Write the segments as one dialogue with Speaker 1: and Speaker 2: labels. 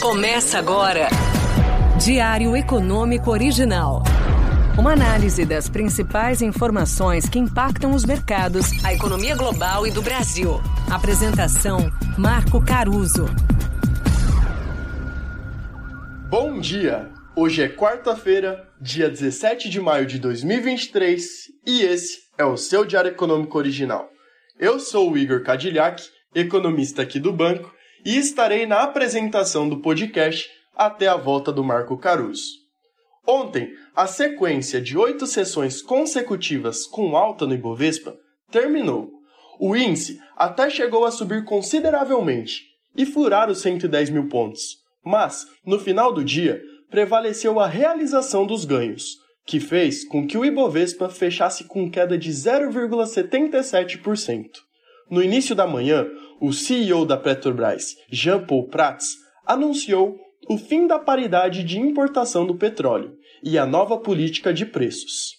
Speaker 1: Começa agora. Diário Econômico Original. Uma análise das principais informações que impactam os mercados, a economia global e do Brasil. Apresentação: Marco Caruso.
Speaker 2: Bom dia! Hoje é quarta-feira, dia 17 de maio de 2023, e esse é o seu Diário Econômico Original. Eu sou o Igor Cadillac, economista aqui do banco, e estarei na apresentação do podcast até a volta do Marco Caruso. Ontem, a sequência de oito sessões consecutivas com alta no Ibovespa terminou. O índice até chegou a subir consideravelmente e furar os 110 mil pontos, mas, no final do dia, prevaleceu a realização dos ganhos, que fez com que o Ibovespa fechasse com queda de 0,77%. No início da manhã, o CEO da Petrobras, Jean Paul Prats, anunciou o fim da paridade de importação do petróleo e a nova política de preços.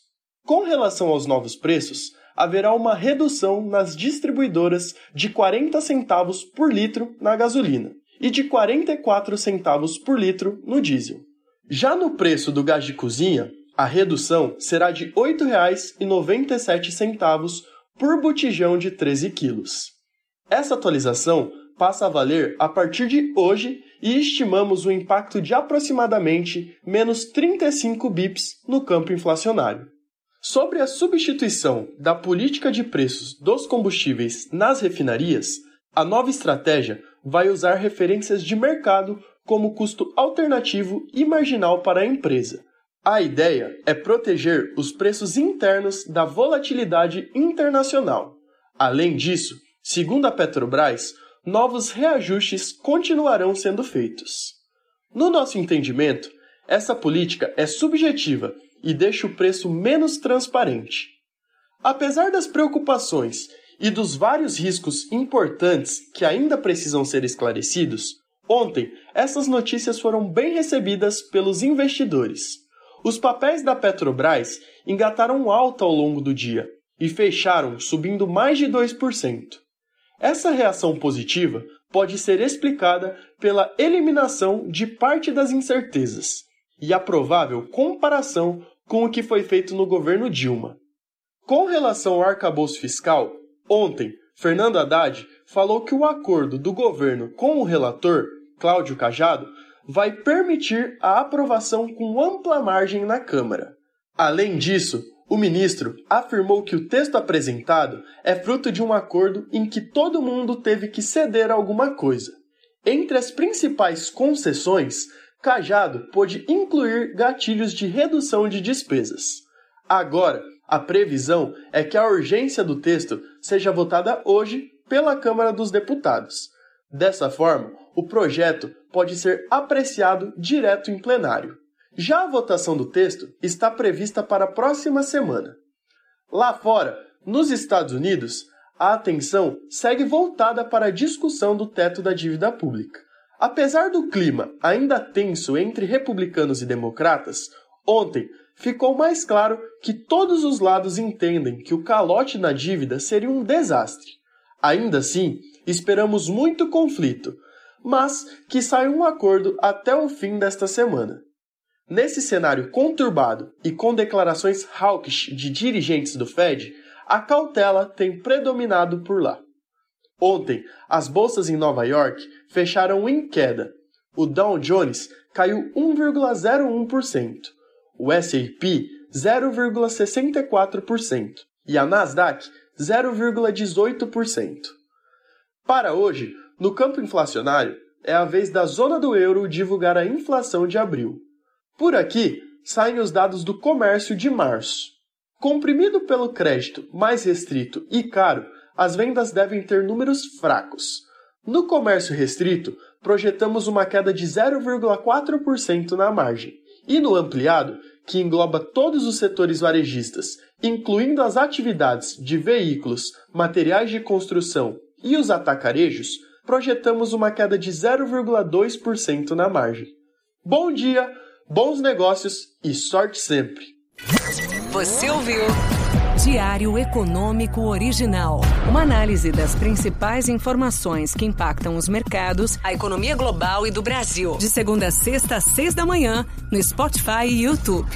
Speaker 2: Com relação aos novos preços, haverá uma redução nas distribuidoras de 40 centavos por litro na gasolina e de 44 centavos por litro no diesel. Já no preço do gás de cozinha, a redução será de R$ 8,97 por botijão de 13 quilos. Essa atualização passa a valer a partir de hoje e estimamos o impacto de aproximadamente menos 35 bips no campo inflacionário. Sobre a substituição da política de preços dos combustíveis nas refinarias, a nova estratégia vai usar referências de mercado como custo alternativo e marginal para a empresa, a ideia é proteger os preços internos da volatilidade internacional. Além disso, segundo a Petrobras, novos reajustes continuarão sendo feitos. No nosso entendimento, essa política é subjetiva e deixa o preço menos transparente. Apesar das preocupações e dos vários riscos importantes que ainda precisam ser esclarecidos, ontem essas notícias foram bem recebidas pelos investidores. Os papéis da Petrobras engataram alta ao longo do dia e fecharam subindo mais de 2%. Essa reação positiva pode ser explicada pela eliminação de parte das incertezas e a provável comparação com o que foi feito no governo Dilma. Com relação ao arcabouço fiscal, ontem, Fernando Haddad falou que o acordo do governo com o relator, Cláudio Cajado, vai permitir a aprovação com ampla margem na Câmara. Além disso, o ministro afirmou que o texto apresentado é fruto de um acordo em que todo mundo teve que ceder alguma coisa. Entre as principais concessões, Cajado pôde incluir gatilhos de redução de despesas. Agora, a previsão é que a urgência do texto seja votada hoje pela Câmara dos Deputados. Dessa forma, o projeto pode ser apreciado direto em plenário. Já a votação do texto está prevista para a próxima semana. Lá fora, nos Estados Unidos, a atenção segue voltada para a discussão do teto da dívida pública. Apesar do clima ainda tenso entre republicanos e democratas, ontem ficou mais claro que todos os lados entendem que o calote na dívida seria um desastre. Ainda assim, esperamos muito conflito, mas que saia um acordo até o fim desta semana. Nesse cenário conturbado e com declarações hawkish de dirigentes do Fed, a cautela tem predominado por lá. Ontem, as bolsas em Nova York fecharam em queda. O Dow Jones caiu 1,01%, o S&P 0,64% e a Nasdaq 0,18%. Para hoje, no campo inflacionário, é a vez da zona do euro divulgar a inflação de abril. Por aqui, saem os dados do comércio de março. Comprimido pelo crédito mais restrito e caro, as vendas devem ter números fracos. No comércio restrito, projetamos uma queda de 0,4% na margem. E no ampliado, que engloba todos os setores varejistas, incluindo as atividades de veículos, materiais de construção e os atacarejos, projetamos uma queda de 0,2% na margem. Bom dia, bons negócios e sorte sempre!
Speaker 1: Você ouviu? Diário Econômico Original. Uma análise das principais informações que impactam os mercados, a economia global e do Brasil. De segunda a sexta, às seis da manhã, no Spotify e YouTube.